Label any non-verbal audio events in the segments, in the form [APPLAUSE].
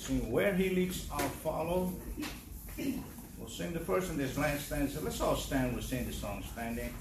Sing Where He Leads, I'll Follow. We'll sing the first and this last stanza. Let's all stand. We'll sing the song standing.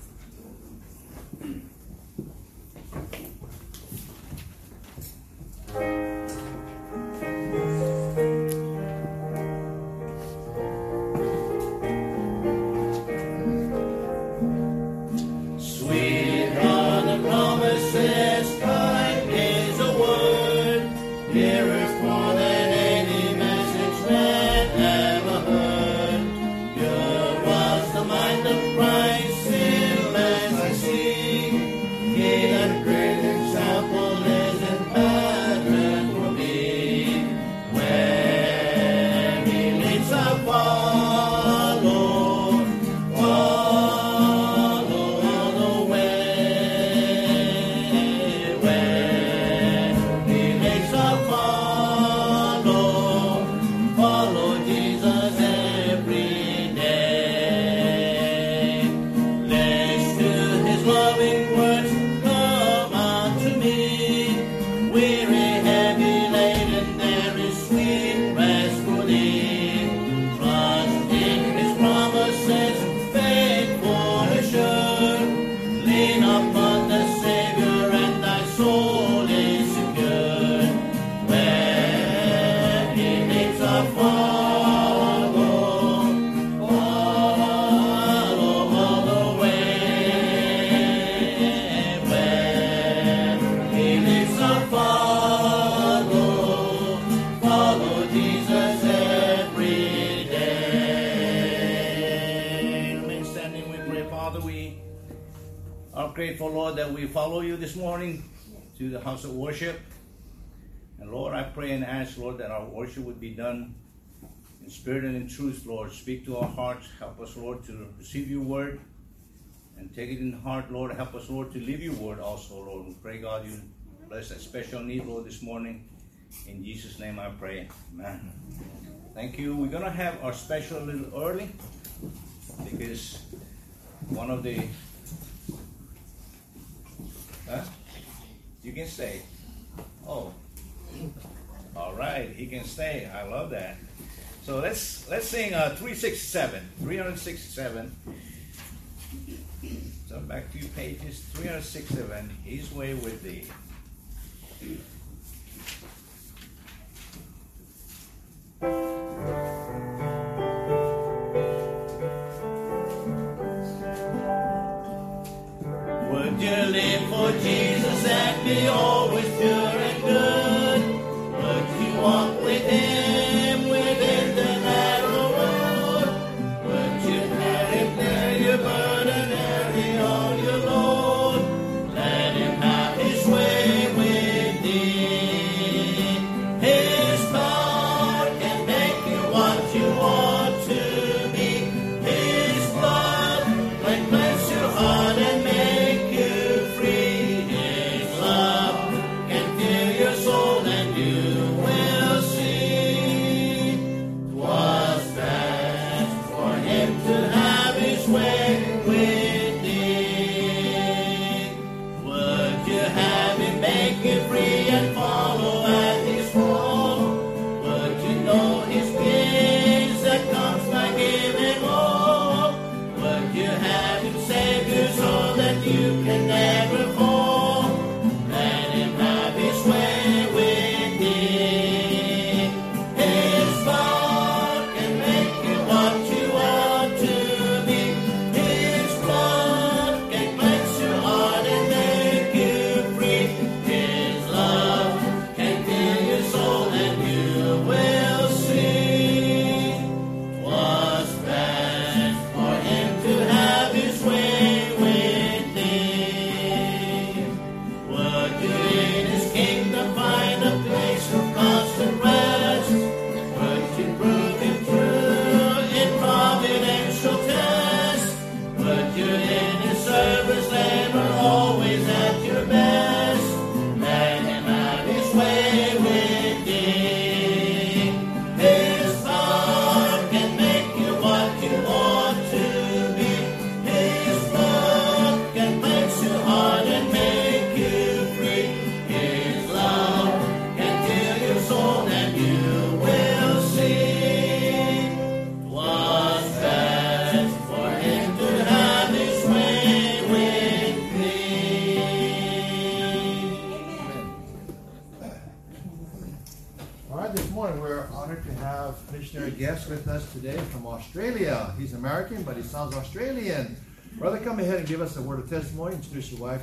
Grateful, Lord, that we follow you this morning to the house of worship. And Lord, I pray and ask, Lord, that our worship would be done in spirit and in truth, Lord. Speak to our hearts. Help us, Lord, to receive your word and take it in heart, Lord. Help us, Lord, to live your word also, Lord. We pray, God, you bless that special need, Lord, this morning. In Jesus' name I pray. Amen. Thank you. We're going to have our special a little early because one of the. Huh? You can stay. Oh. All right, he can stay. I love that. So let's let's sing uh, 367. 367. So back to your pages. 367. His way with thee. Would you live for Jesus and be always pure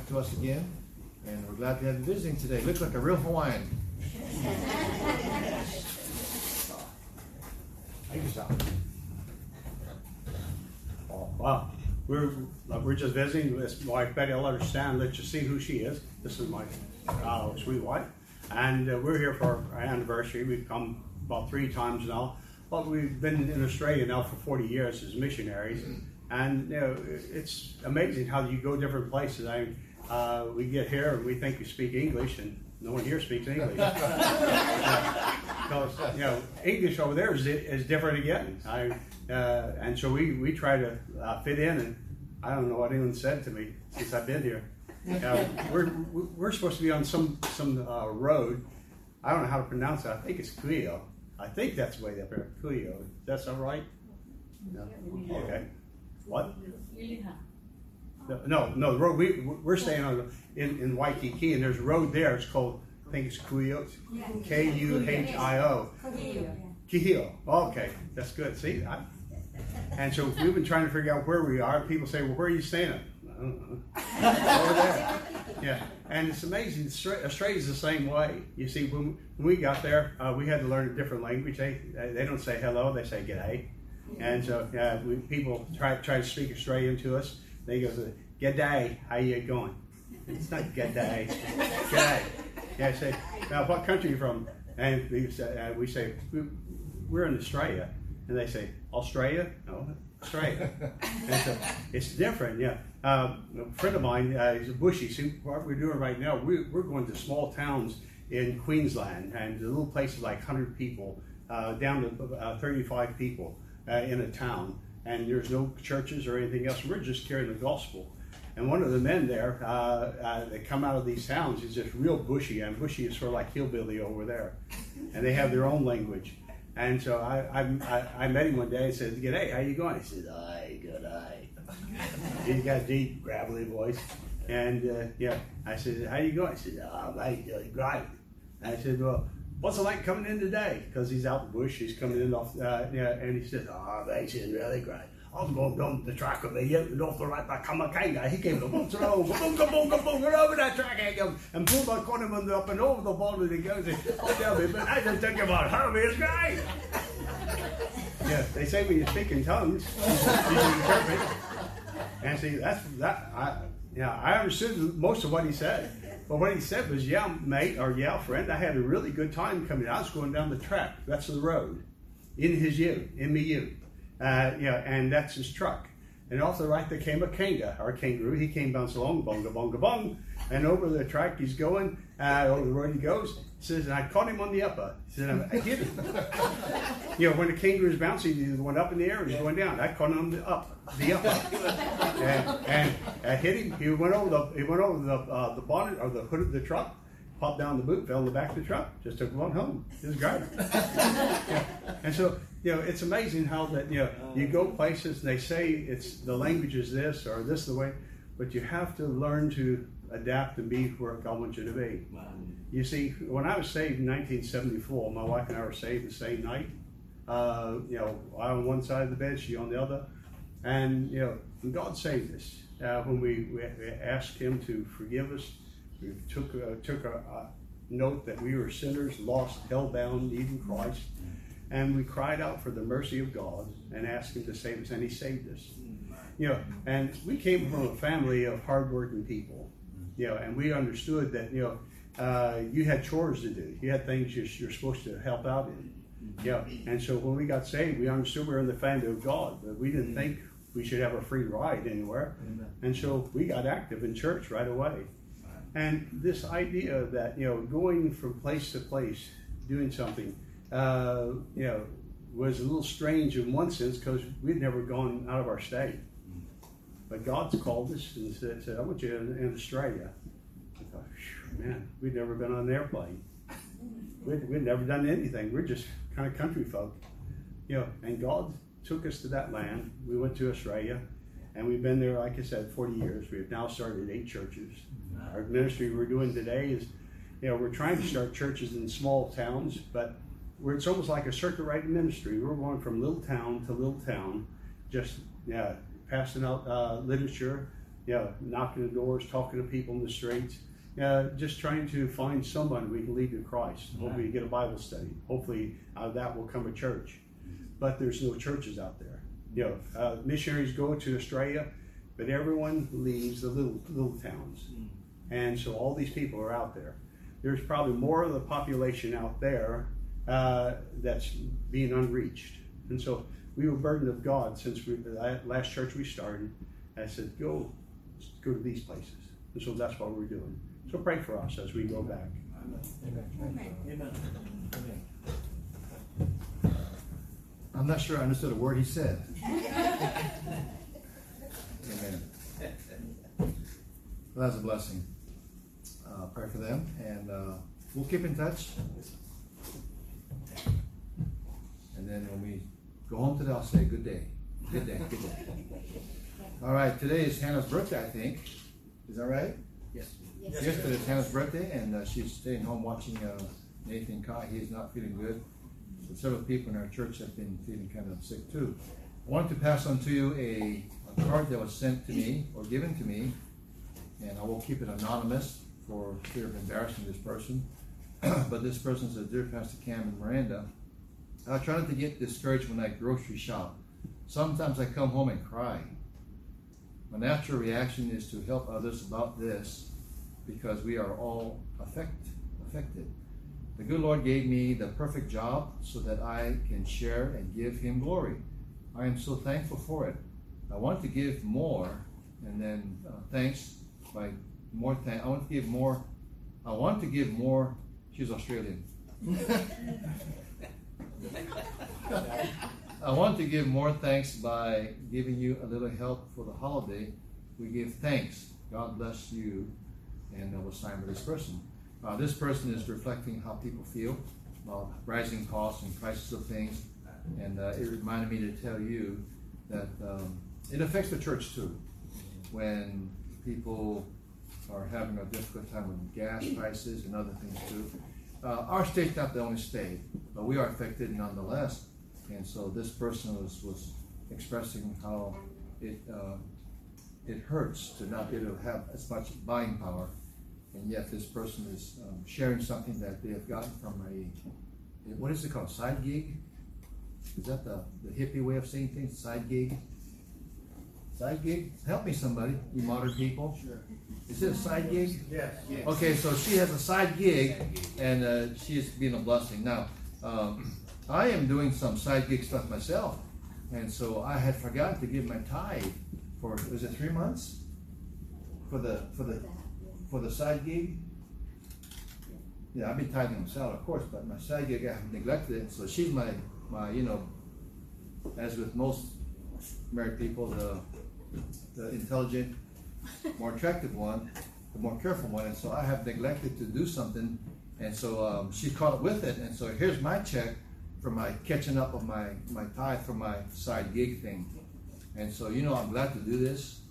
To us again. And we're glad to have you visiting today. Look like a real Hawaiian. Thank you, Sal. Oh, wow. We're, we're just visiting my wife Betty. I'll let her understand, let you see who she is. This is my uh, sweet wife. And uh, we're here for our anniversary. We've come about three times now. But we've been in Australia now for 40 years as missionaries. And you know, it's amazing how you go different places. I, uh, we get here and we think we speak English, and no one here speaks English. [LAUGHS] Because you know, English over there is, is different again. I, uh, and so we, we try to uh, fit in, and I don't know what anyone said to me since I've been here. Uh, we're, we're supposed to be on some some uh, road. I don't know how to pronounce it. I think it's Cuyo. I think that's the way up there. Cuyo. That's all right? No. Okay. What? No, no. The road we we're staying on in, in Waikiki, and there's a road there. It's called I think it's Kuhio, K U H I O. Kihio. Okay, that's good. See, I, and so we've been trying to figure out where we are. People say, "Well, where are you staying?" At? I don't know. Over there. Yeah, and it's amazing. Australia's the same way. You see, when, when we got there, uh, we had to learn a different language. They they don't say hello; they say g'day. And so uh, we, people try try to speak Australian to us. They go, good day, how you going?" It's not g'day, g'day. Yeah, I say, "Now, what country are you from?" And we say, uh, we say we're in Australia, and they say, "Australia?" No, Australia. and so it's different. Yeah, uh, a friend of mine, uh, he's a bushy. See what we're doing right now? We, we're going to small towns in Queensland, and little places like 100 people, uh, down to uh, 35 people uh, in a town, and there's no churches or anything else. We're just carrying the gospel. And one of the men there uh, uh, that come out of these towns is just real bushy, and bushy is sort of like hillbilly over there, and they have their own language. And so I, I, I met him one day and said, "G'day, how you going?" He said, "Aye, good, aye." He's got deep, gravelly voice, and uh, yeah, I said, "How you going?" He said, "Oh, uh, great." I said, "Well, what's it like coming in today?" Because he's out in the bush, he's coming in off, uh, yeah, and he said, "Oh, mate, it's really great." I was going down the track with me, out off the right by Kamakainga. He came the bumps around, boonga, boonga, boonga, over that track again, and pulled my condiment up and over the ball and he goes, oh, tell me, but I just think about Harvey, it's great. yeah, they say when you speak in tongues, you interpret. And see, that's, that, I, yeah, I understood most of what he said. But what he said was, yeah, mate, or yeah, friend, I had a really good time coming. I was going down the track. That's the road. In his you, in me you. Uh, yeah, and that's his truck. And off the right there came a kanga, our kangaroo. He came bouncing along, bonga, bonga, bong. And over the track he's going, uh, the road he goes. Says, I caught him on the upper. He said, I hit him. you know, when the kangaroo is bouncing, he went up in the air and he's going down. I caught him on the up, the upper. and, and I hit him. He went over the, he went over the, uh, the bonnet or the hood of the truck popped down the boot, fell in the back of the truck, just took one home. It was great. yeah. And so, you know, it's amazing how that, you know, you go places and they say it's the language is this or this is the way, but you have to learn to adapt and be where God wants you to be. You see, when I was saved in 1974, my wife and I were saved the same night. Uh, you know, I on one side of the bed, she on the other. And, you know, God saved us. Uh, when we, we asked Him to forgive us, we took a, took a, a note that we were sinners, lost, hell-bound, needing Christ, and we cried out for the mercy of God and asked Him to save us, and He saved us. You know, and we came from a family of hardworking people. You know, and we understood that you know uh, you had chores to do. You had things you're, you're supposed to help out in. Yeah, and so when we got saved, we understood we were in the family of God, but we didn't think we should have a free ride anywhere. And so we got active in church right away. And this idea that, you know, going from place to place, doing something, uh, you know, was a little strange in one sense because we'd never gone out of our state. But God's called us and said, said I want you in, in Australia. I thought, man, we'd never been on an airplane. We'd, we'd never done anything. We're just kind of country folk. You know, and God took us to that land. We went to Australia, and we've been there, like I said, 40 years. We've now started eight churches. Our ministry we're doing today is, you know, we're trying to start churches in small towns, but where it's almost like a circuit riding ministry. We're going from little town to little town, just yeah, passing out uh, literature, yeah, knocking the doors, talking to people in the streets, yeah, just trying to find someone we can lead to Christ. Hopefully, you get a Bible study. Hopefully, out of that will come a church. But there's no churches out there. You know, uh, missionaries go to Australia, but everyone leaves the little little towns, and so all these people are out there. There's probably more of the population out there uh, that's being unreached, and so we were burdened of God since we, the last church we started. I said, go, go to these places, and so that's what we're doing. So pray for us as we go back. Amen. I'm not sure I understood a word he said. Amen. Well, that's a blessing. Uh, pray for them, and uh, we'll keep in touch. And then when we go home today, I'll say good day. Good day. Good day. All right, today is Hannah's birthday, I think. Is that right? Yes. Yes, Yesterday is Hannah's birthday, and uh, she's staying home watching uh, Nathan Kai. He's not feeling good. So several people in our church have been feeling kind of sick too. I wanted to pass on to you a, a card that was sent to me or given to me, and I will keep it anonymous for fear of embarrassing this person. [CLEARS THROAT] but this person says, Dear Pastor Cam and Miranda, I try not to get discouraged when I grocery shop. Sometimes I come home and cry. My natural reaction is to help others about this because we are all affect, affected. The good Lord gave me the perfect job so that I can share and give Him glory. I am so thankful for it. I want to give more, and then uh, thanks by more. I want to give more. I want to give more. She's Australian. [LAUGHS] I want to give more thanks by giving you a little help for the holiday. We give thanks. God bless you. And I will sign with this person. Uh, this person is reflecting how people feel about rising costs and prices of things. And uh, it reminded me to tell you that um, it affects the church too. When people are having a difficult time with gas prices and other things too. Uh, our state's not the only state, but we are affected nonetheless. And so this person was, was expressing how it uh, it hurts to not be able to have as much buying power, and yet this person is um, sharing something that they have gotten from a what is it called side gig? Is that the, the hippie way of saying things? Side gig. Side gig? Help me, somebody. You modern people. Sure. Is it a side gig? Yes. yes. Okay, so she has a side gig, and uh, she is being a blessing. Now, um, I am doing some side gig stuff myself, and so I had forgotten to give my tithe for was it three months for the for the for the side gig. Yeah, I've been tithing myself, of course, but my side gig I have neglected it. So she's my my you know, as with most married people, the the intelligent, more attractive one, the more careful one, and so I have neglected to do something, and so um, she caught up with it, and so here's my check for my catching up of my my tithe for my side gig thing, and so you know I'm glad to do this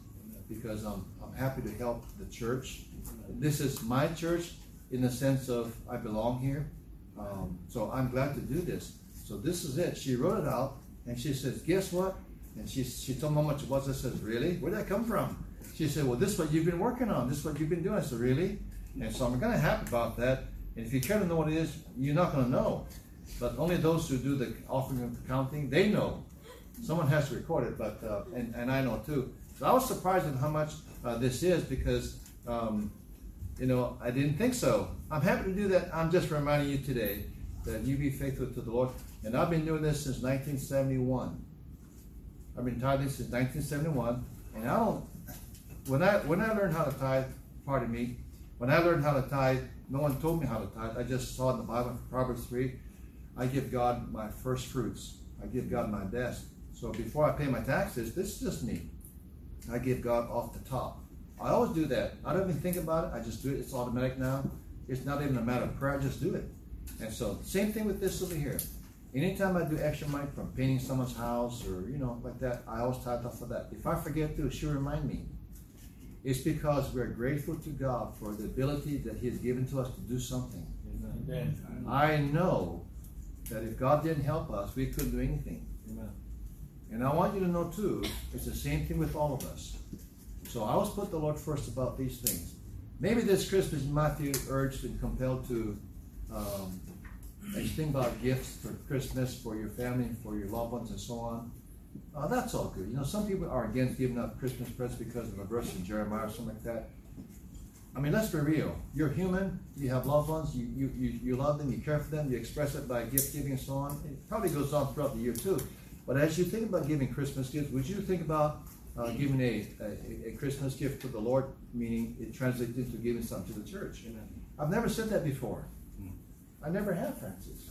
because I'm I'm happy to help the church. This is my church in the sense of I belong here, um, so I'm glad to do this. So this is it. She wrote it out, and she says, "Guess what?" And she she told me how much it was. I said, "Really? Where'd that come from?" She said, "Well, this is what you've been working on. This is what you've been doing." I said, "Really?" And so I'm kind of happy about that. And if you care to know what it is, you're not going to know. But only those who do the offering of the counting, they know. Someone has to record it, but uh, and and I know too. So I was surprised at how much uh, this is because um, you know I didn't think so. I'm happy to do that. I'm just reminding you today that you be faithful to the Lord. And I've been doing this since 1971. I've been tithing since 1971, and I don't. When I when I learned how to tithe, pardon me, when I learned how to tithe, no one told me how to tithe. I just saw in the Bible, Proverbs three. I give God my first fruits. I give God my best. So before I pay my taxes, this is just me. I give God off the top. I always do that. I don't even think about it. I just do it. It's automatic now. It's not even a matter of prayer. I just do it. And so, same thing with this over here. Anytime I do extra money from painting someone's house or you know like that, I always tithe off of that. If I forget to, she'll remind me. It's because we're grateful to God for the ability that He has given to us to do something. Amen. I know that if God didn't help us, we couldn't do anything. Amen. And I want you to know too, it's the same thing with all of us. So I always put the Lord first about these things. Maybe this Christmas Matthew urged and compelled to um, and think about gifts for Christmas for your family, for your loved ones, and so on. Uh, that's all good. You know, some people are against giving up Christmas presents because of a verse in Jeremiah or something like that. I mean, let's be real. You're human. You have loved ones. You, you, you, you love them. You care for them. You express it by gift giving and so on. It probably goes on throughout the year too. But as you think about giving Christmas gifts, would you think about uh, giving a, a, a, Christmas gift to the Lord, meaning it translates into giving something to the church? Amen. I've never said that before. I never have, Francis.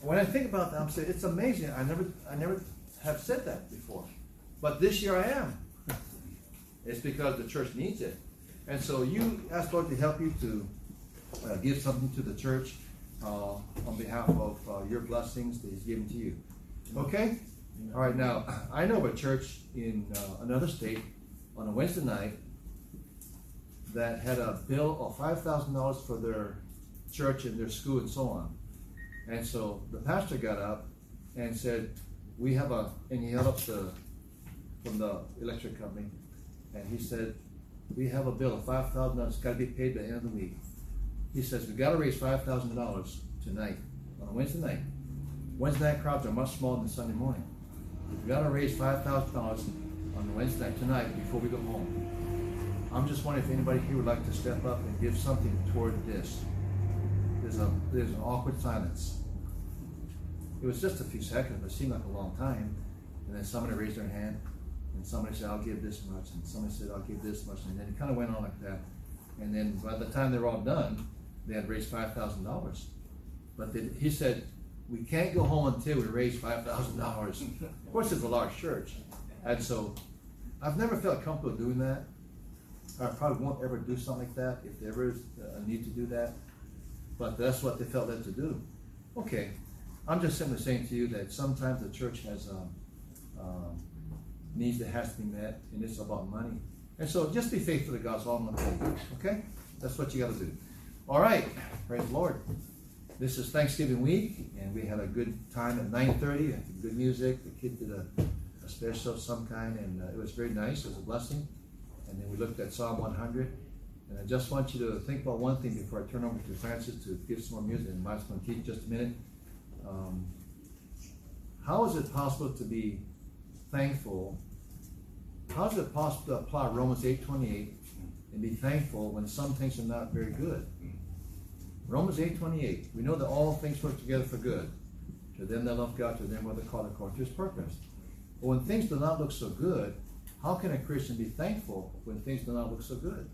When I think about that, I'm saying it's amazing. I never, I never have said that before. But this year I am. It's because the church needs it. And so you ask Lord to help you to uh, give something to the church uh, on behalf of uh, your blessings that He's given to you. Okay? All right, now, [LAUGHS] I know a church in uh, another state on a Wednesday night that had a bill of $5,000 for their church and their school and so on. And so the pastor got up and said, We have a, and he held up the, from the electric company, and he said, We have a bill of $5,000, it's got to be paid by the end of the week. He says, We've got to raise $5,000 tonight, on a Wednesday night. Wednesday night crowds are much smaller than Sunday morning. We've got to raise $5,000 on Wednesday night tonight before we go home. I'm just wondering if anybody here would like to step up and give something toward this. There's a there's an awkward silence. It was just a few seconds, but it seemed like a long time. And then somebody raised their hand, and somebody said, "I'll give this much," and somebody said, "I'll give this much," and then it kind of went on like that. And then by the time they were all done, they had raised five thousand dollars. But they, he said, "We can't go home until we raise five thousand dollars." Of course, it's a large church, and so I've never felt comfortable doing that. I probably won't ever do something like that if there is a need to do that. But that's what they felt led to do. Okay, I'm just simply saying to you that sometimes the church has um, um, needs that has to be met, and it's about money. And so just be faithful to God's all I'm going to. Okay, that's what you got to do. All right, praise the Lord. This is Thanksgiving week, and we had a good time at 9:30. Good music. The kid did a, a special of some kind, and uh, it was very nice. It was a blessing. And then we looked at Psalm 100. And I just want you to think about one thing before I turn over to Francis to give some more music. And Mike's going to teach just a minute. Um, how is it possible to be thankful? How is it possible to apply Romans 8.28 and be thankful when some things are not very good? Romans 8.28. We know that all things work together for good. To them that love God, to them what they call according to his purpose. But when things do not look so good, how can a Christian be thankful when things do not look so good?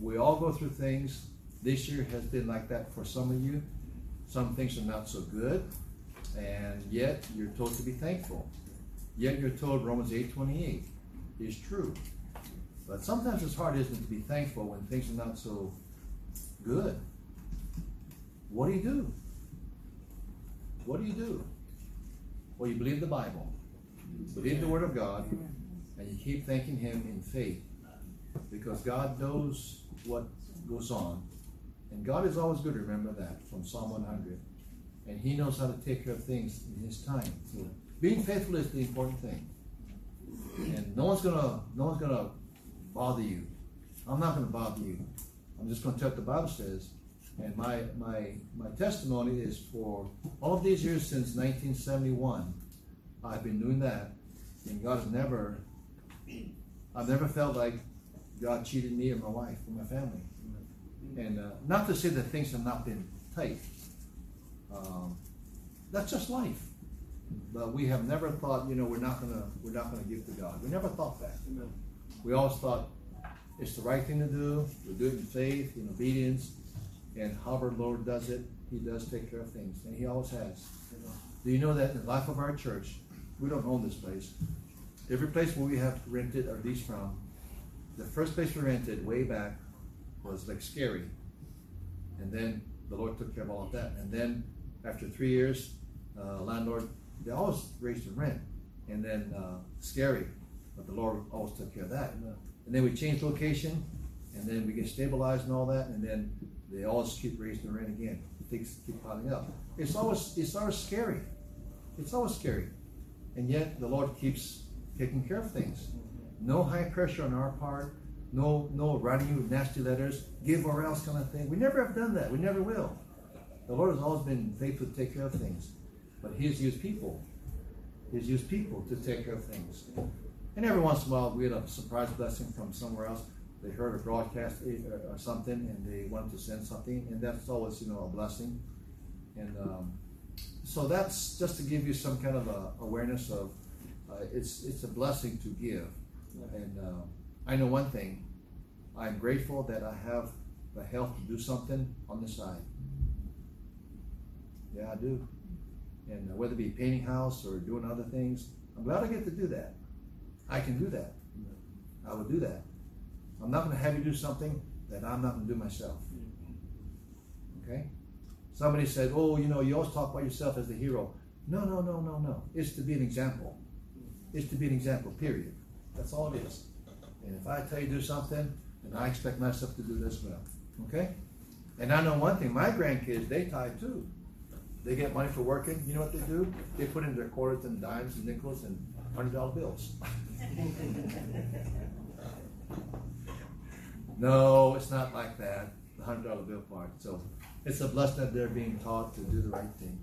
We all go through things. This year has been like that for some of you. Some things are not so good, and yet you're told to be thankful. Yet you're told Romans 8:28 is true. But sometimes it's hard, isn't it, to be thankful when things are not so good. What do you do? What do you do? Well, you believe the Bible, believe the Word of God, and you keep thanking Him in faith because God knows what goes on. And God is always good, remember that from Psalm 100. And He knows how to take care of things in His time. So being faithful is the important thing. And no one's gonna no one's gonna bother you. I'm not gonna bother you. I'm just gonna tell what the Bible says. And my my my testimony is for all of these years since 1971. I've been doing that, and God has never. I've never felt like God cheated me or my wife or my family. And uh, not to say that things have not been tight. Um, that's just life. But we have never thought, you know, we're not gonna we're not gonna give to God. We never thought that. Amen. We always thought it's the right thing to do. We do it in faith, in obedience, and however the Lord does it, He does take care of things, and He always has. Do you know that in the life of our church, we don't own this place. Every place where we have rented or leased from, the first place we rented way back was like scary. And then the Lord took care of all of that. And then after three years, uh, landlord, they always raised the rent. And then uh, scary, but the Lord always took care of that. And then we changed location, and then we get stabilized and all that, and then they always keep raising the rent again. things keep piling up. It's always it's always scary. It's always scary, and yet the Lord keeps taking care of things. No high pressure on our part. No no writing you nasty letters, give or else kind of thing. We never have done that. We never will. The Lord has always been faithful to take care of things, but He has used people. He's used people to take care of things. And every once in a while, we had a surprise blessing from somewhere else. They heard a broadcast eh, or something, and they wanted to send something, and that's always, you know, a blessing. And um, so that's just to give you some kind of a awareness of uh, it's it's a blessing to give. And uh, I know one thing: I'm grateful that I have the health to do something on the side. Yeah, I do. And uh, whether it be painting house or doing other things, I'm glad I get to do that. I can do that. I will do that. I'm not going to have you do something that I'm not going to do myself. Okay? Somebody said, "Oh, you know, you always talk about yourself as the hero." No, no, no, no, no. It's to be an example. It's to be an example. Period. That's all it is. And if I tell you to do something, then I expect myself to do this well. Okay? And I know one thing: my grandkids they tie too. They get money for working. You know what they do? They put in their quarters and dimes and nickels and hundred dollar bills. [LAUGHS] no, it's not like that. The hundred dollar bill part. So it's a blessing that they're being taught to do the right thing.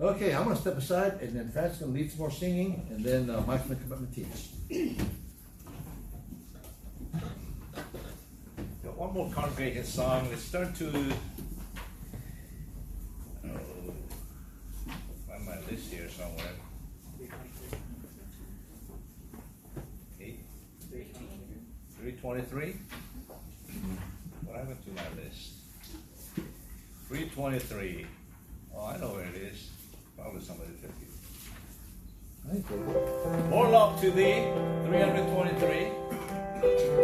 Okay, I'm going to step aside, and then Pat's going to lead some more singing, and then uh, Mike's going to come up and teach. One more congregating song. Let's turn to. Uh, oh, find my list here somewhere. 323? Mm-hmm. What happened to my list? 323. Oh, I know where it is. Probably somebody took it. More love to thee, 323. Thank you.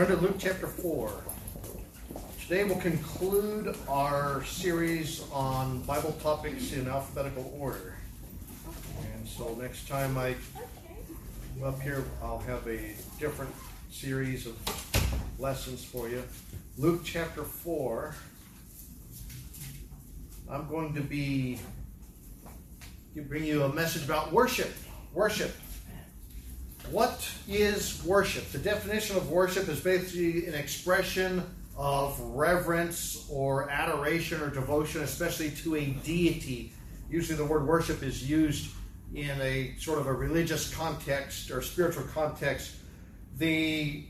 Turn to Luke chapter 4. Today we'll conclude our series on Bible topics in alphabetical order. And so next time I am up here, I'll have a different series of lessons for you. Luke chapter 4. I'm going to be bring you a message about worship. Worship. Is worship? The definition of worship is basically an expression of reverence or adoration or devotion, especially to a deity. Usually, the word worship is used in a sort of a religious context or spiritual context. The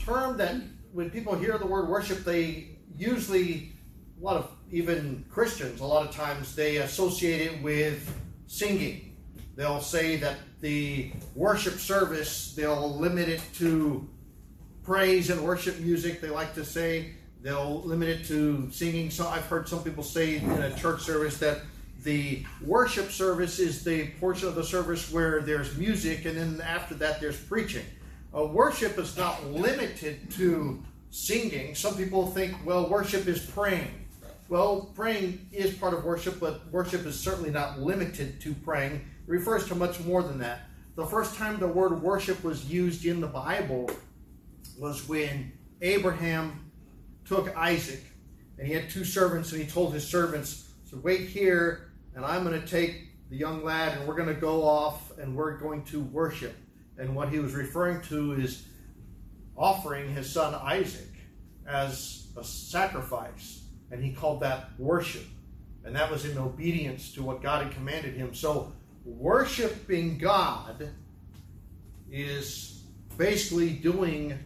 term that when people hear the word worship, they usually, a lot of even Christians, a lot of times they associate it with singing. They'll say that the worship service, they'll limit it to praise and worship music. They like to say they'll limit it to singing. So I've heard some people say in a church service that the worship service is the portion of the service where there's music, and then after that there's preaching. Uh, worship is not limited to singing. Some people think, well, worship is praying. Well, praying is part of worship, but worship is certainly not limited to praying. Refers to much more than that. The first time the word worship was used in the Bible was when Abraham took Isaac and he had two servants and he told his servants, So wait here and I'm going to take the young lad and we're going to go off and we're going to worship. And what he was referring to is offering his son Isaac as a sacrifice and he called that worship. And that was in obedience to what God had commanded him. So, worshiping God is basically doing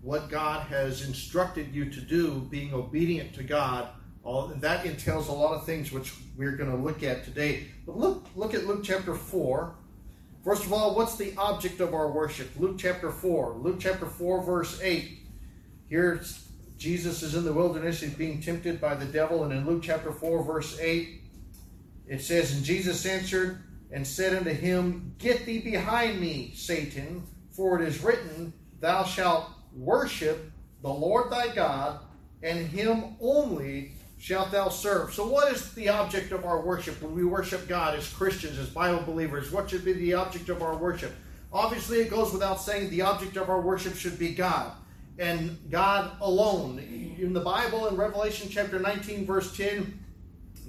what God has instructed you to do, being obedient to God. All, that entails a lot of things which we're going to look at today. But look, look at Luke chapter 4. First of all, what's the object of our worship? Luke chapter 4. Luke chapter 4, verse 8. Here Jesus is in the wilderness, he's being tempted by the devil. And in Luke chapter 4, verse 8, it says, And Jesus answered and said unto him, Get thee behind me, Satan, for it is written, Thou shalt worship the Lord thy God, and him only shalt thou serve. So, what is the object of our worship when we worship God as Christians, as Bible believers? What should be the object of our worship? Obviously, it goes without saying the object of our worship should be God and God alone. In the Bible, in Revelation chapter 19, verse 10,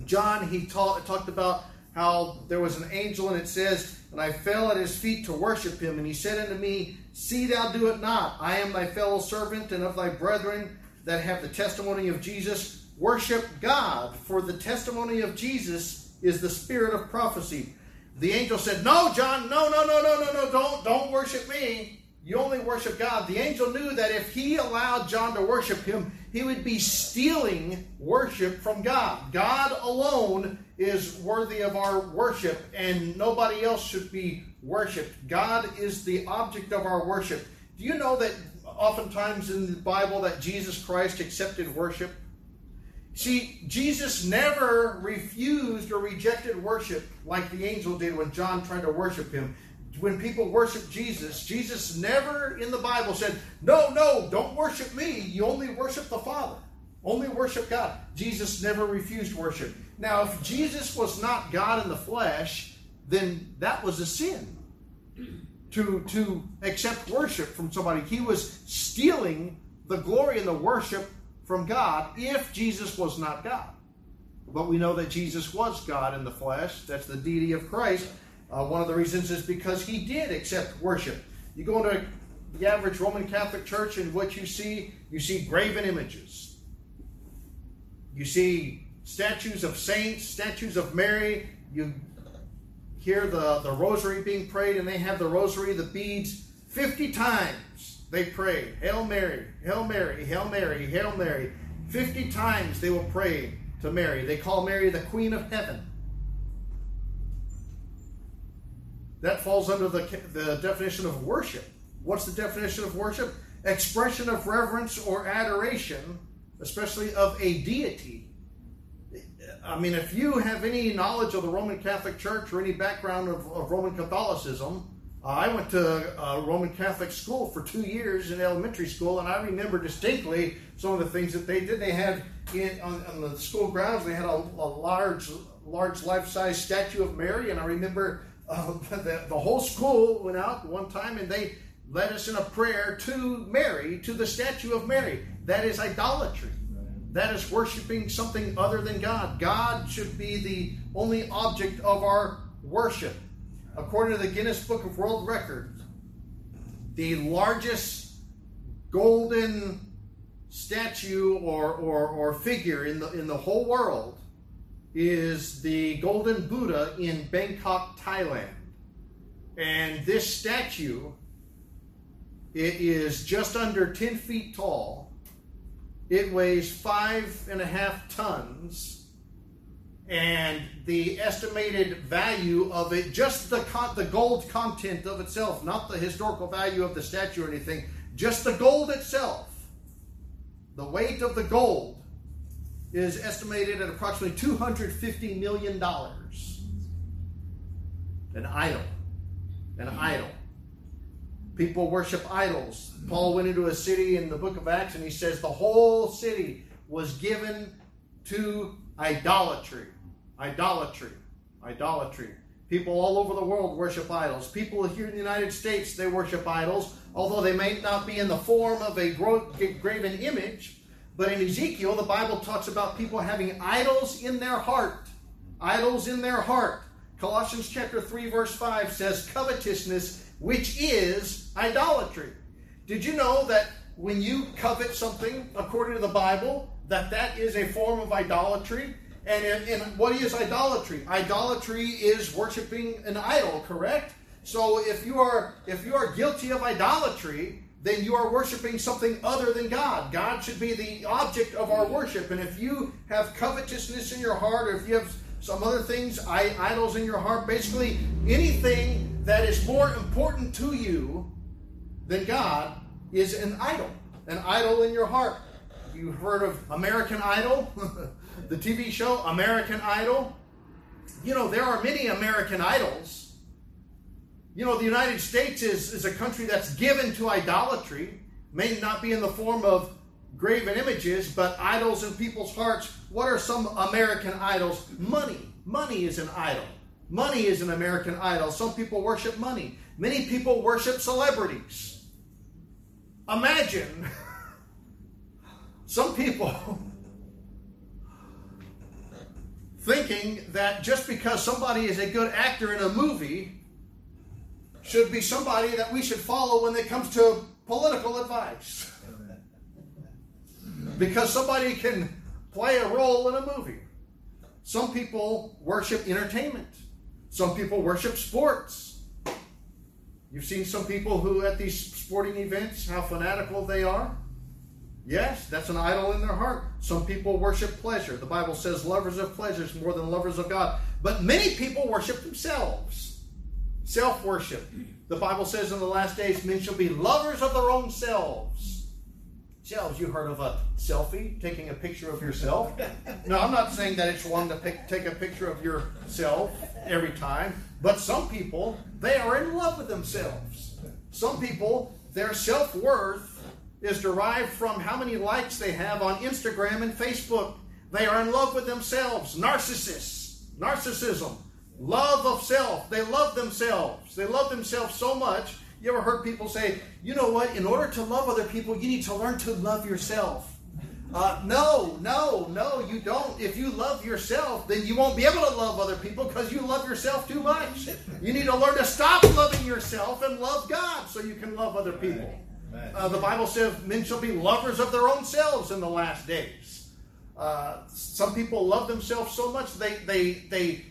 John, he taught, talked about how there was an angel, and it says, And I fell at his feet to worship him. And he said unto me, See thou do it not. I am thy fellow servant and of thy brethren that have the testimony of Jesus. Worship God, for the testimony of Jesus is the spirit of prophecy. The angel said, No, John, no, no, no, no, no, no, don't, don't worship me. You only worship God. The angel knew that if he allowed John to worship him, he would be stealing worship from God. God alone is worthy of our worship, and nobody else should be worshiped. God is the object of our worship. Do you know that oftentimes in the Bible that Jesus Christ accepted worship? See, Jesus never refused or rejected worship like the angel did when John tried to worship him when people worship Jesus, Jesus never in the Bible said, No, no, don't worship me. You only worship the Father. Only worship God. Jesus never refused worship. Now, if Jesus was not God in the flesh, then that was a sin to, to accept worship from somebody. He was stealing the glory and the worship from God if Jesus was not God. But we know that Jesus was God in the flesh. That's the deity of Christ. Uh, one of the reasons is because he did accept worship. You go into the average Roman Catholic church, and what you see, you see graven images. You see statues of saints, statues of Mary. You hear the, the rosary being prayed, and they have the rosary, the beads, 50 times they pray, Hail Mary, Hail Mary, Hail Mary, Hail Mary. 50 times they will pray to Mary. They call Mary the Queen of Heaven. That falls under the, the definition of worship. What's the definition of worship? Expression of reverence or adoration, especially of a deity. I mean, if you have any knowledge of the Roman Catholic Church or any background of, of Roman Catholicism, I went to a Roman Catholic school for two years in elementary school, and I remember distinctly some of the things that they did. They had in on, on the school grounds they had a, a large, large life-size statue of Mary, and I remember uh, the, the whole school went out one time and they led us in a prayer to Mary, to the statue of Mary. That is idolatry. That is worshiping something other than God. God should be the only object of our worship. According to the Guinness Book of World Records, the largest golden statue or, or, or figure in the, in the whole world is the Golden Buddha in Bangkok, Thailand. And this statue, it is just under 10 feet tall. It weighs five and a half tons. And the estimated value of it, just the, con- the gold content of itself, not the historical value of the statue or anything, just the gold itself, the weight of the gold is estimated at approximately $250 million. An idol. An idol. People worship idols. Paul went into a city in the book of Acts and he says the whole city was given to idolatry. Idolatry. Idolatry. People all over the world worship idols. People here in the United States, they worship idols, although they may not be in the form of a graven image. But in Ezekiel, the Bible talks about people having idols in their heart. Idols in their heart. Colossians chapter 3, verse 5 says, covetousness, which is idolatry. Did you know that when you covet something, according to the Bible, that that is a form of idolatry? And, and, and what is idolatry? Idolatry is worshiping an idol, correct? So if you are if you are guilty of idolatry, then you are worshiping something other than God. God should be the object of our worship. And if you have covetousness in your heart, or if you have some other things, idols in your heart, basically anything that is more important to you than God is an idol. An idol in your heart. You've heard of American Idol? [LAUGHS] the TV show American Idol. You know, there are many American idols. You know, the United States is, is a country that's given to idolatry, may not be in the form of graven images, but idols in people's hearts. What are some American idols? Money. Money is an idol. Money is an American idol. Some people worship money. Many people worship celebrities. Imagine [LAUGHS] some people [LAUGHS] thinking that just because somebody is a good actor in a movie should be somebody that we should follow when it comes to political advice. because somebody can play a role in a movie. Some people worship entertainment. Some people worship sports. You've seen some people who, at these sporting events, how fanatical they are. Yes, that's an idol in their heart. Some people worship pleasure. The Bible says lovers of pleasures more than lovers of God. But many people worship themselves. Self worship. The Bible says in the last days men shall be lovers of their own selves. Selves, you heard of a selfie, taking a picture of yourself? No, I'm not saying that it's wrong to pick, take a picture of yourself every time, but some people, they are in love with themselves. Some people, their self worth is derived from how many likes they have on Instagram and Facebook. They are in love with themselves. Narcissists. Narcissism. Love of self. They love themselves. They love themselves so much. You ever heard people say, you know what, in order to love other people, you need to learn to love yourself. Uh, no, no, no, you don't. If you love yourself, then you won't be able to love other people because you love yourself too much. You need to learn to stop loving yourself and love God so you can love other people. Uh, the Bible says men shall be lovers of their own selves in the last days. Uh, some people love themselves so much they, they, they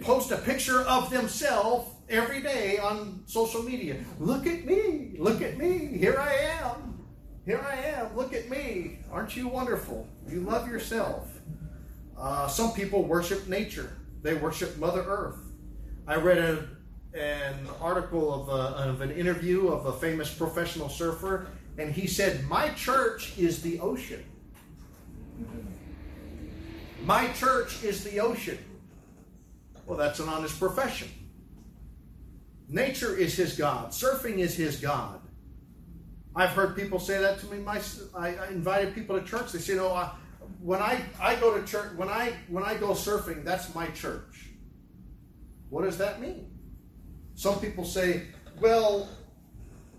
post a picture of themselves every day on social media. Look at me. Look at me. Here I am. Here I am. Look at me. Aren't you wonderful? You love yourself. Uh, some people worship nature, they worship Mother Earth. I read a an article of, a, of an interview of a famous professional surfer, and he said, My church is the ocean. My church is the ocean. Well, that's an honest profession. nature is his God. Surfing is his God. I've heard people say that to me. My, I, I invited people to church. They say, "No, I, when I, I go to church, when I when I go surfing, that's my church." What does that mean? Some people say, "Well,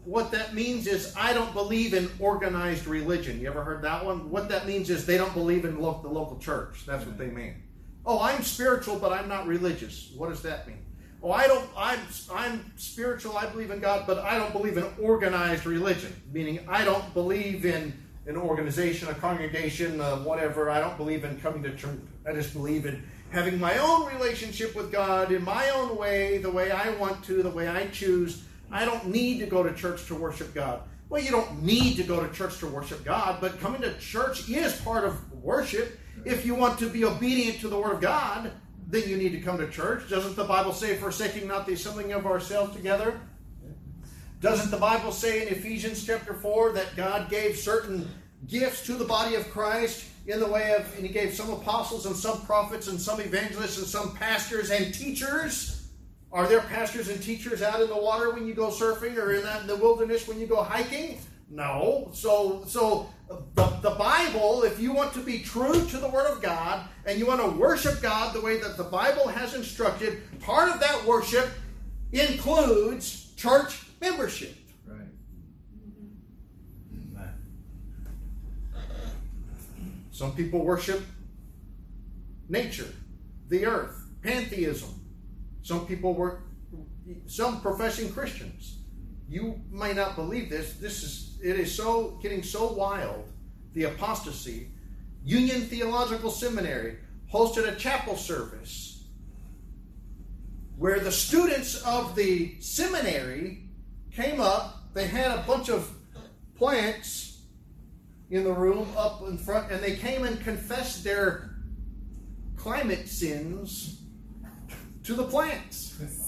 what that means is I don't believe in organized religion." You ever heard that one? What that means is they don't believe in lo- the local church. That's what they mean. Oh, I'm spiritual, but I'm not religious. What does that mean? Oh, I don't. I'm I'm spiritual. I believe in God, but I don't believe in organized religion. Meaning, I don't believe in an organization, a congregation, uh, whatever. I don't believe in coming to church. I just believe in having my own relationship with God in my own way, the way I want to, the way I choose. I don't need to go to church to worship God. Well, you don't need to go to church to worship God, but coming to church is part of worship. If you want to be obedient to the Word of God, then you need to come to church. Doesn't the Bible say, forsaking not the assembling of ourselves together? Doesn't the Bible say in Ephesians chapter 4 that God gave certain gifts to the body of Christ in the way of, and He gave some apostles and some prophets and some evangelists and some pastors and teachers? Are there pastors and teachers out in the water when you go surfing or in, the wilderness when you go hiking? No. So, so uh, the, the Bible, if you want to be true to the Word of God and you want to worship God the way that the Bible has instructed, part of that worship includes church membership. Right. Some people worship nature, the earth, pantheism. Some people were, some professing Christians. You may not believe this. This is it is so getting so wild. The apostasy. Union Theological Seminary hosted a chapel service where the students of the seminary came up. They had a bunch of plants in the room up in front, and they came and confessed their climate sins to the plants. [LAUGHS]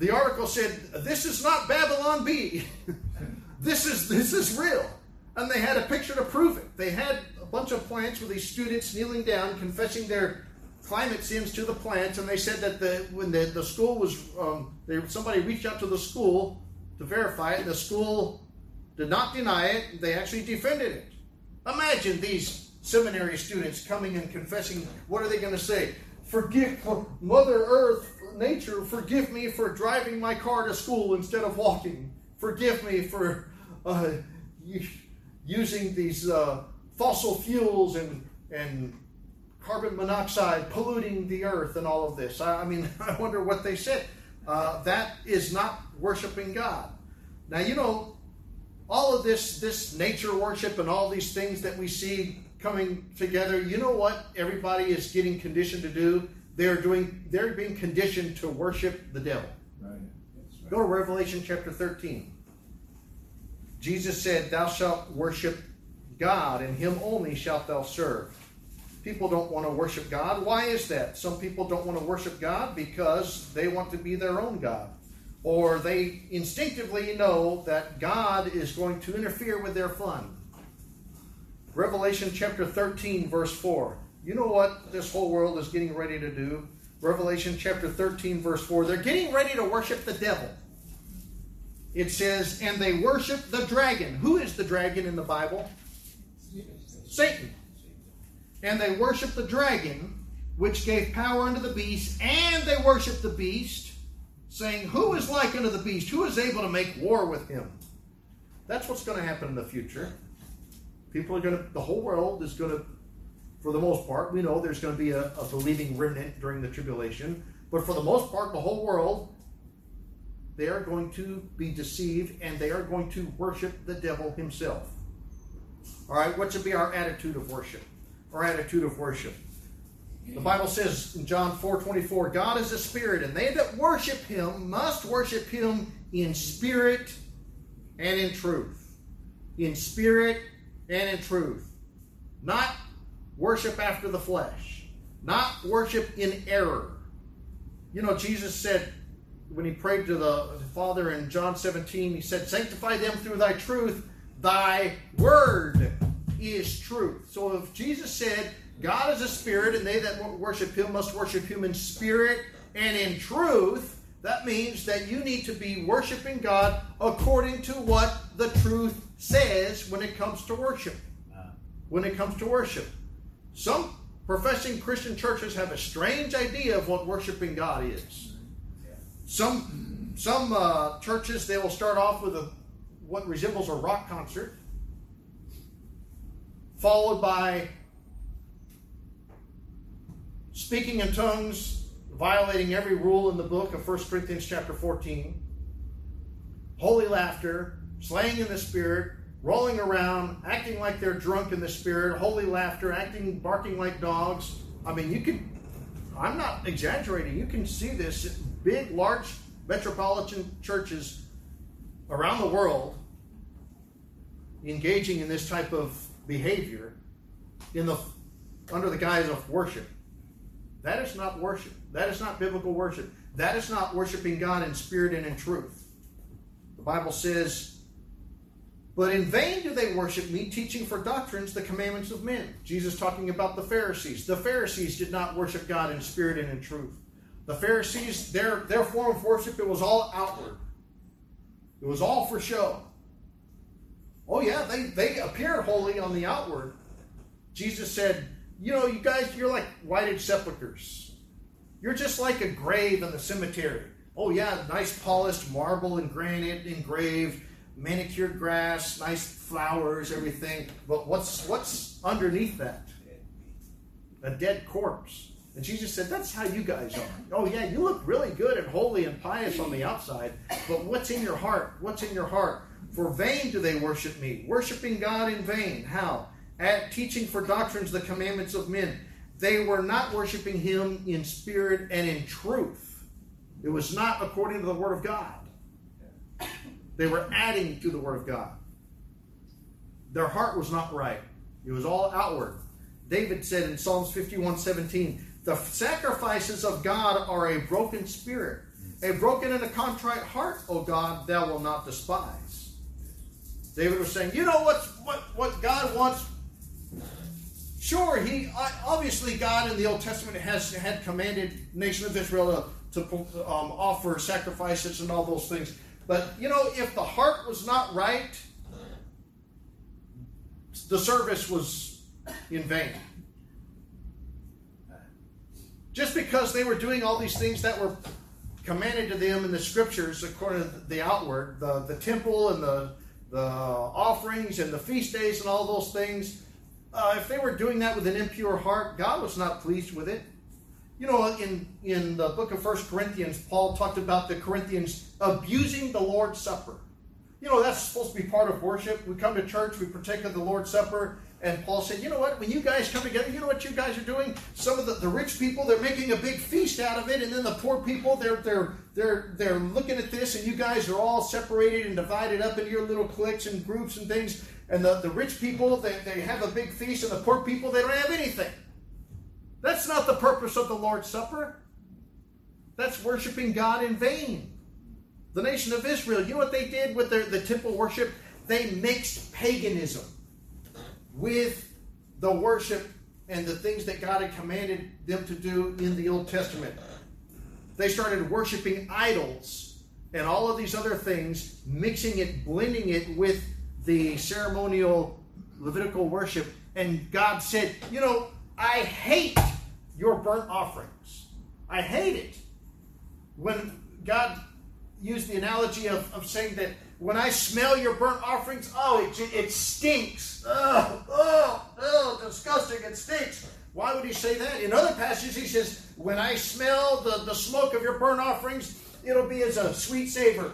The article said, "This is not Babylon Bee. [LAUGHS] this is this is real." And they had a picture to prove it. They had a bunch of plants with these students kneeling down, confessing their climate sins to the plants, and they said that the when the, the school was um, they, somebody reached out to the school to verify it. The school did not deny it; they actually defended it. Imagine these seminary students coming and confessing. What are they going to say? Forgive Mother Earth, nature. Forgive me for driving my car to school instead of walking. Forgive me for uh, using these uh, fossil fuels and and carbon monoxide polluting the earth and all of this. I, I mean, [LAUGHS] I wonder what they said. Uh, that is not worshiping God. Now, you know, all of this, this nature worship and all these things that we see coming together, you know what everybody is getting conditioned to do? They're doing, they're being conditioned to worship the devil. Right. Go to Revelation chapter 13. Jesus said, Thou shalt worship God, and him only shalt thou serve. People don't want to worship God. Why is that? Some people don't want to worship God because they want to be their own God. Or they instinctively know that God is going to interfere with their fun. Revelation chapter 13, verse 4. You know what this whole world is getting ready to do? Revelation chapter 13, verse 4. They're getting ready to worship the devil. It says, and they worship the dragon. Who is the dragon in the Bible? Satan. And they worship the dragon, which gave power unto the beast, and they worship the beast, saying, Who is like unto the beast? Who is able to make war with him? That's what's going to happen in the future. People are going to, the whole world is going to, for the most part, we know there's going to be a, a believing remnant during the tribulation, but for the most part, the whole world, they are going to be deceived and they are going to worship the devil himself. All right, what should be our attitude of worship? Our attitude of worship. The Bible says in John 4 24, God is a spirit, and they that worship him must worship him in spirit and in truth. In spirit and in truth. Not worship after the flesh, not worship in error. You know, Jesus said when he prayed to the Father in John 17, he said, Sanctify them through thy truth, thy word is truth. So if Jesus said, God is a spirit, and they that worship him must worship him in spirit and in truth, that means that you need to be worshiping God according to what the truth says when it comes to worship. When it comes to worship. Some professing Christian churches have a strange idea of what worshiping God is. Some some uh, churches they will start off with a what resembles a rock concert, followed by speaking in tongues, violating every rule in the book of 1 Corinthians chapter 14, holy laughter, slaying in the spirit, rolling around, acting like they're drunk in the spirit, holy laughter, acting, barking like dogs. I mean, you can, I'm not exaggerating, you can see this big, large metropolitan churches around the world engaging in this type of behavior in the under the guise of worship. That is not worship. That is not biblical worship. That is not worshiping God in spirit and in truth. The Bible says, But in vain do they worship me, teaching for doctrines the commandments of men. Jesus talking about the Pharisees. The Pharisees did not worship God in spirit and in truth. The Pharisees, their, their form of worship, it was all outward. It was all for show. Oh yeah, they, they appear holy on the outward. Jesus said, you know, you guys, you're like whited sepulchres. You're just like a grave in the cemetery. Oh yeah, nice polished marble and granite engraved, manicured grass, nice flowers, everything. But what's what's underneath that? A dead corpse. And Jesus said, That's how you guys are. Oh, yeah, you look really good and holy and pious on the outside, but what's in your heart? What's in your heart? For vain do they worship me, worshiping God in vain. How? At teaching for doctrines the commandments of men. They were not worshiping him in spirit and in truth. It was not according to the word of God. They were adding to the word of God. Their heart was not right. It was all outward. David said in Psalms 51 17, The sacrifices of God are a broken spirit, a broken and a contrite heart, O God, thou wilt not despise. David was saying, You know what, what, what God wants? Sure, he obviously God in the Old Testament has had commanded nation of Israel to, to um, offer sacrifices and all those things. But you know, if the heart was not right, the service was in vain. Just because they were doing all these things that were commanded to them in the scriptures, according to the outward, the, the temple and the, the offerings and the feast days and all those things, uh, if they were doing that with an impure heart, God was not pleased with it. You know, in, in the book of First Corinthians, Paul talked about the Corinthians abusing the Lord's Supper. You know, that's supposed to be part of worship. We come to church, we partake of the Lord's Supper, and Paul said, you know what, when you guys come together, you know what you guys are doing? Some of the, the rich people, they're making a big feast out of it, and then the poor people, they're they're they're they're looking at this, and you guys are all separated and divided up into your little cliques and groups and things. And the, the rich people, they, they have a big feast, and the poor people, they don't have anything. That's not the purpose of the Lord's Supper. That's worshiping God in vain. The nation of Israel, you know what they did with their, the temple worship? They mixed paganism with the worship and the things that God had commanded them to do in the Old Testament. They started worshiping idols and all of these other things, mixing it, blending it with the ceremonial Levitical worship. And God said, You know, I hate your burnt offerings. I hate it. When God used the analogy of, of saying that when I smell your burnt offerings, oh, it, it stinks. Oh, oh, oh, disgusting, it stinks. Why would he say that? In other passages, he says, when I smell the, the smoke of your burnt offerings, it'll be as a sweet savor.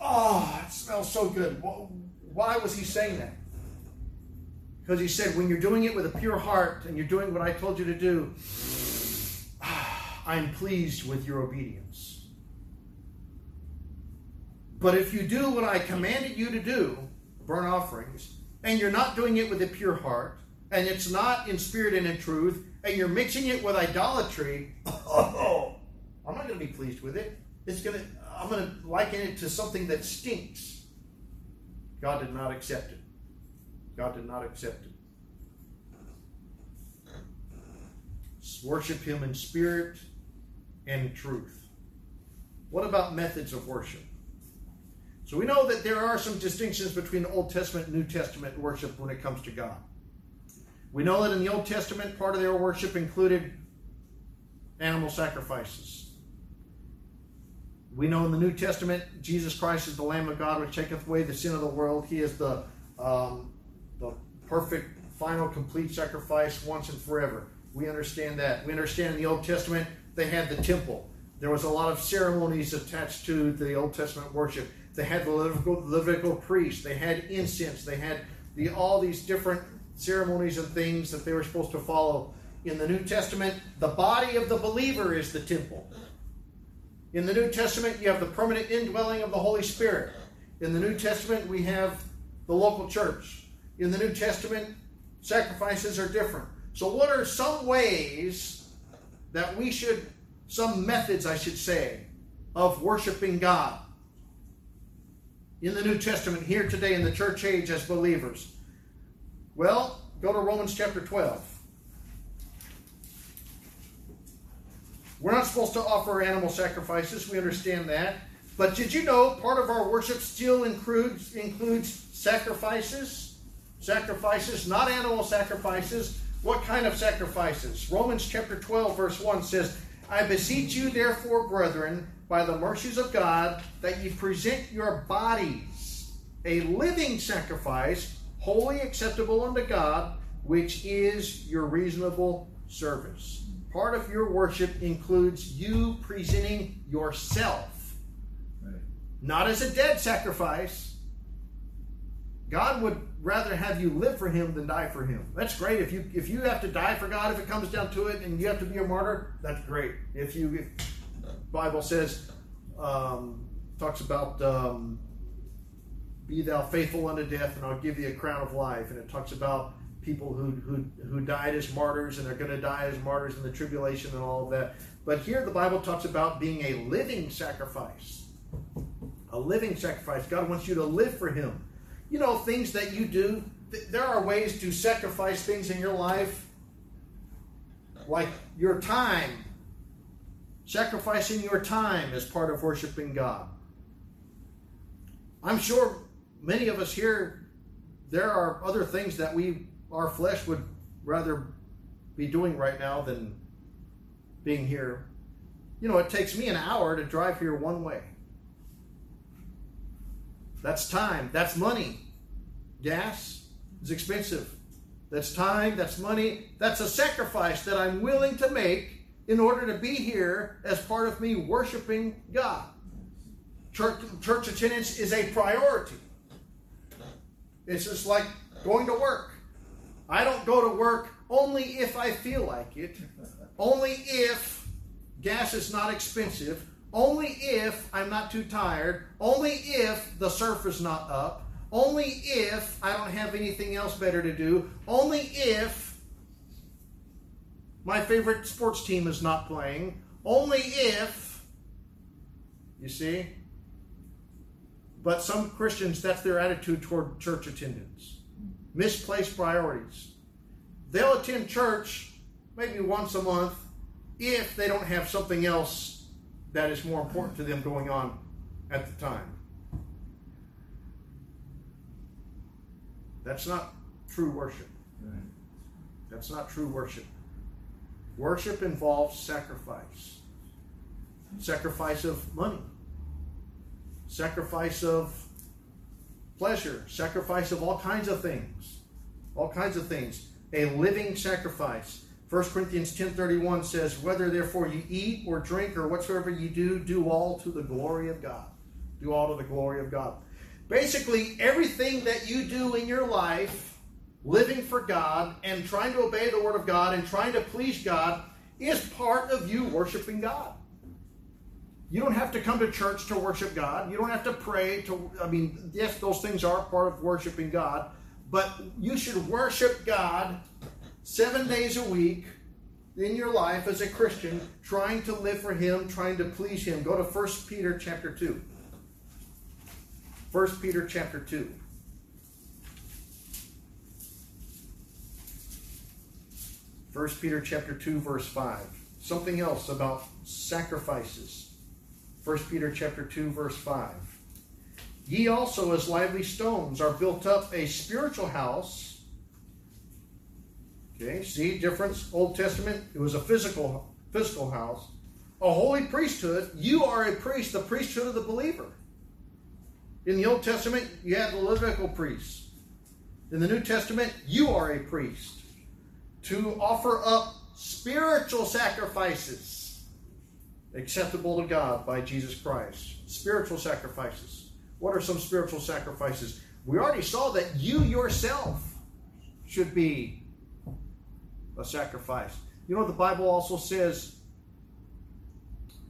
Oh, it smells so good. Why was he saying that? Because he said, when you're doing it with a pure heart and you're doing what I told you to do, [SIGHS] I'm pleased with your obedience. But if you do what I commanded you to do, burnt offerings, and you're not doing it with a pure heart, and it's not in spirit and in truth, and you're mixing it with idolatry, [LAUGHS] oh, I'm not going to be pleased with it. It's going to, I'm going to liken it to something that stinks. God did not accept it. God did not accept it. Worship Him in spirit and truth. What about methods of worship? So we know that there are some distinctions between Old Testament and New Testament worship when it comes to God. We know that in the Old Testament, part of their worship included animal sacrifices. We know in the New Testament, Jesus Christ is the Lamb of God which taketh away the sin of the world. He is the, um, the perfect, final, complete sacrifice once and forever. We understand that. We understand in the Old Testament, they had the temple. There was a lot of ceremonies attached to the Old Testament worship. They had the Levitical, Levitical priests. They had incense. They had the, all these different ceremonies and things that they were supposed to follow. In the New Testament, the body of the believer is the temple. In the New Testament, you have the permanent indwelling of the Holy Spirit. In the New Testament, we have the local church. In the New Testament, sacrifices are different. So, what are some ways that we should, some methods, I should say, of worshiping God in the New Testament here today in the church age as believers? Well, go to Romans chapter 12. We're not supposed to offer animal sacrifices, we understand that. But did you know part of our worship still includes includes sacrifices? Sacrifices, not animal sacrifices. What kind of sacrifices? Romans chapter 12, verse 1 says, I beseech you, therefore, brethren, by the mercies of God, that ye present your bodies a living sacrifice, holy acceptable unto God, which is your reasonable service. Part of your worship includes you presenting yourself, Right. not as a dead sacrifice. God would rather have you live for Him than die for Him. That's great. If you if you have to die for God, if it comes down to it, and you have to be a martyr, that's great. If you, if Bible says, um, talks about um, be thou faithful unto death, and I'll give thee a crown of life, and it talks about people who who who died as martyrs, and they're going to die as martyrs in the tribulation and all of that. But here the Bible talks about being a living sacrifice. A living sacrifice. God wants you to live for Him you know, things that you do. There are ways to sacrifice things in your life, like your time. Sacrificing your time as part of worshiping God. I'm sure many of us here, there are other things that we, our flesh would rather be doing right now than being here. You know, it takes me an hour to drive here one way. That's time. That's money. Gas is expensive. That's time. That's money. That's a sacrifice that I'm willing to make in order to be here as part of me worshiping God. Church, church attendance is a priority. It's just like going to work. I don't go to work only if I feel like it, only if gas is not expensive, only if I'm not too tired, only if the surf is not up, only if I don't have anything else better to do, only if my favorite sports team is not playing, only if, you see? But some Christians, that's their attitude toward church attendance. Misplaced priorities. They'll attend church maybe once a month if they don't have something else that is more important to them going on at the time. That's not true worship. Right. That's not true worship. Worship involves sacrifice. Sacrifice of money. Sacrifice of pleasure. Sacrifice of all kinds of things. All kinds of things. A living sacrifice. 1 Corinthians 10:31 says, "Whether therefore you eat or drink or whatsoever you do, do all to the glory of God." Do all to the glory of God. Basically, everything that you do in your life, living for God and trying to obey the Word of God and trying to please God, is part of you worshiping God. You don't have to come to church to worship God. You don't have to pray to, I mean, yes, those things are part of worshiping God, but you should worship God seven days a week in your life as a Christian, trying to live for Him, trying to please Him. Go to 1 Peter chapter 2. 1 Peter chapter 2. First Peter chapter 2 verse 5 something else about sacrifices. 1 Peter chapter 2 verse 5. Ye also as lively stones are built up a spiritual house. Okay, see difference Old Testament it was a physical physical house. A holy priesthood, you are a priest, the priesthood of the believer. In the Old Testament, you had the Levitical priests. In the New Testament, you are a priest to offer up spiritual sacrifices acceptable to God by Jesus Christ. Spiritual sacrifices. What are some spiritual sacrifices? We already saw that you yourself should be a sacrifice. You know, the Bible also says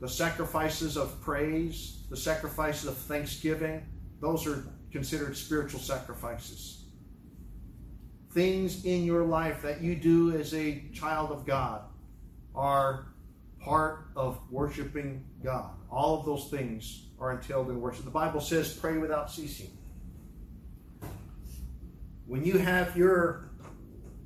the sacrifices of praise, the sacrifices of thanksgiving, those are considered spiritual sacrifices. Things in your life that you do as a child of God are part of worshiping God. All of those things are entailed in worship. The Bible says, pray without ceasing. When you have your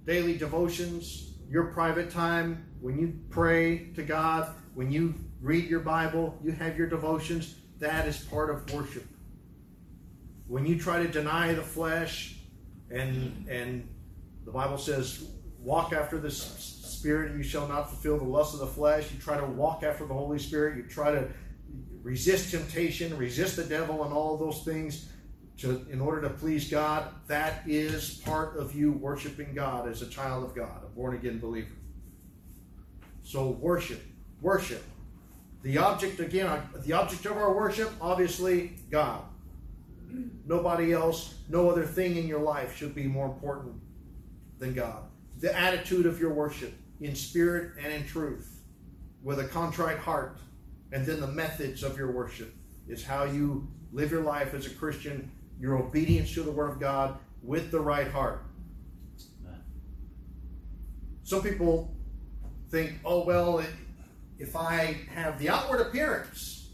daily devotions, your private time, when you pray to God, when you read your Bible, you have your devotions, that is part of worship. When you try to deny the flesh, and and the Bible says, walk after the Spirit, and you shall not fulfill the lust of the flesh. You try to walk after the Holy Spirit. You try to resist temptation, resist the devil, and all those things to, in order to please God. That is part of you worshiping God as a child of God, a born again believer. So worship, worship. The object again, uh, the object of our worship, obviously God. Nobody else, no other thing in your life should be more important than God. The attitude of your worship in spirit and in truth, with a contrite heart, and then the methods of your worship is how you live your life as a Christian, your obedience to the Word of God with the right heart. Some people think, oh, well, if I have the outward appearance,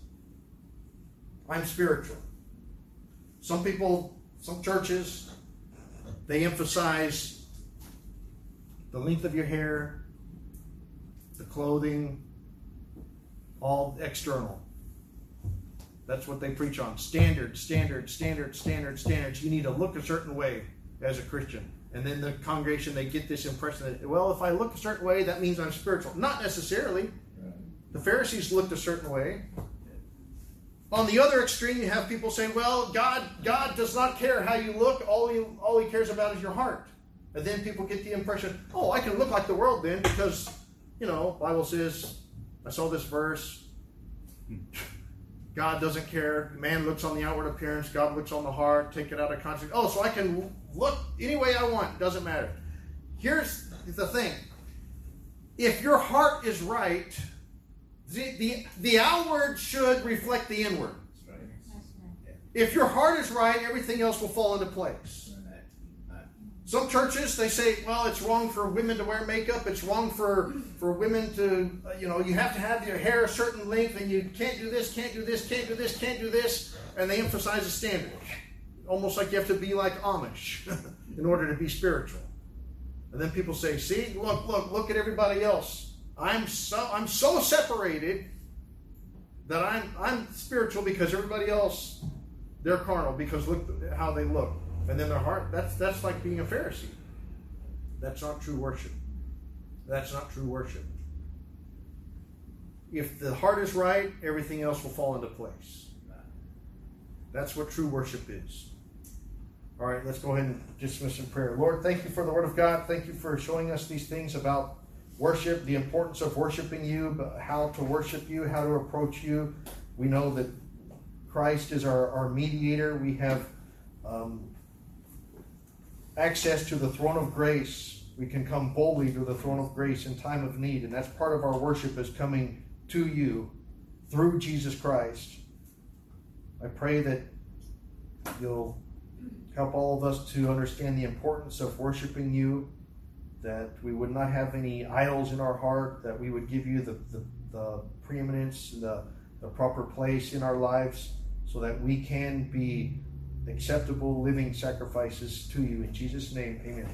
I'm spiritual. Some people, some churches, they emphasize the length of your hair, the clothing, all external. That's what they preach on. Standard, standard, standard, standard, standards. You need to look a certain way as a Christian. And then the congregation, they get this impression that, well, if I look a certain way, that means I'm spiritual. Not necessarily. The Pharisees looked a certain way. On the other extreme, you have people saying, "Well, God, God does not care how you look. All he, all He cares about is your heart." And then people get the impression, "Oh, I can look like the world then because, you know, Bible says, I saw this verse. [LAUGHS] God doesn't care. Man looks on the outward appearance. God looks on the heart. Take it out of context. Oh, so I can look any way I want. Doesn't matter. Here's the thing: if your heart is right." The, the, the outward should reflect the inward. If your heart is right, everything else will fall into place. Some churches they say, well, it's wrong for women to wear makeup. It's wrong for for women to, uh, you know, you have to have your hair a certain length, and you can't do this, can't do this, can't do this, can't do this, and they emphasize a standard, almost like you have to be like Amish [LAUGHS] in order to be spiritual. And then people say, see, look, look, look at everybody else. I'm so I'm so separated that I'm I'm spiritual because everybody else they're carnal because look how they look and then their heart that's that's like being a Pharisee. That's not true worship. That's not true worship. If the heart is right, everything else will fall into place. That's what true worship is. All right, let's go ahead and dismiss in prayer. Lord, thank you for the Word of God. Thank you for showing us these things about worship, the importance of worshiping you, how to worship you, how to approach you. We know that Christ is our, our mediator. We have um, access to the throne of grace. We can come boldly to the throne of grace in time of need, and that's part of our worship is coming to you through Jesus Christ. I pray that you'll help all of us to understand the importance of worshiping you that we would not have any idols in our heart, that we would give you the, the, the preeminence, the, the proper place in our lives, so that we can be acceptable living sacrifices to you. In Jesus' name, amen.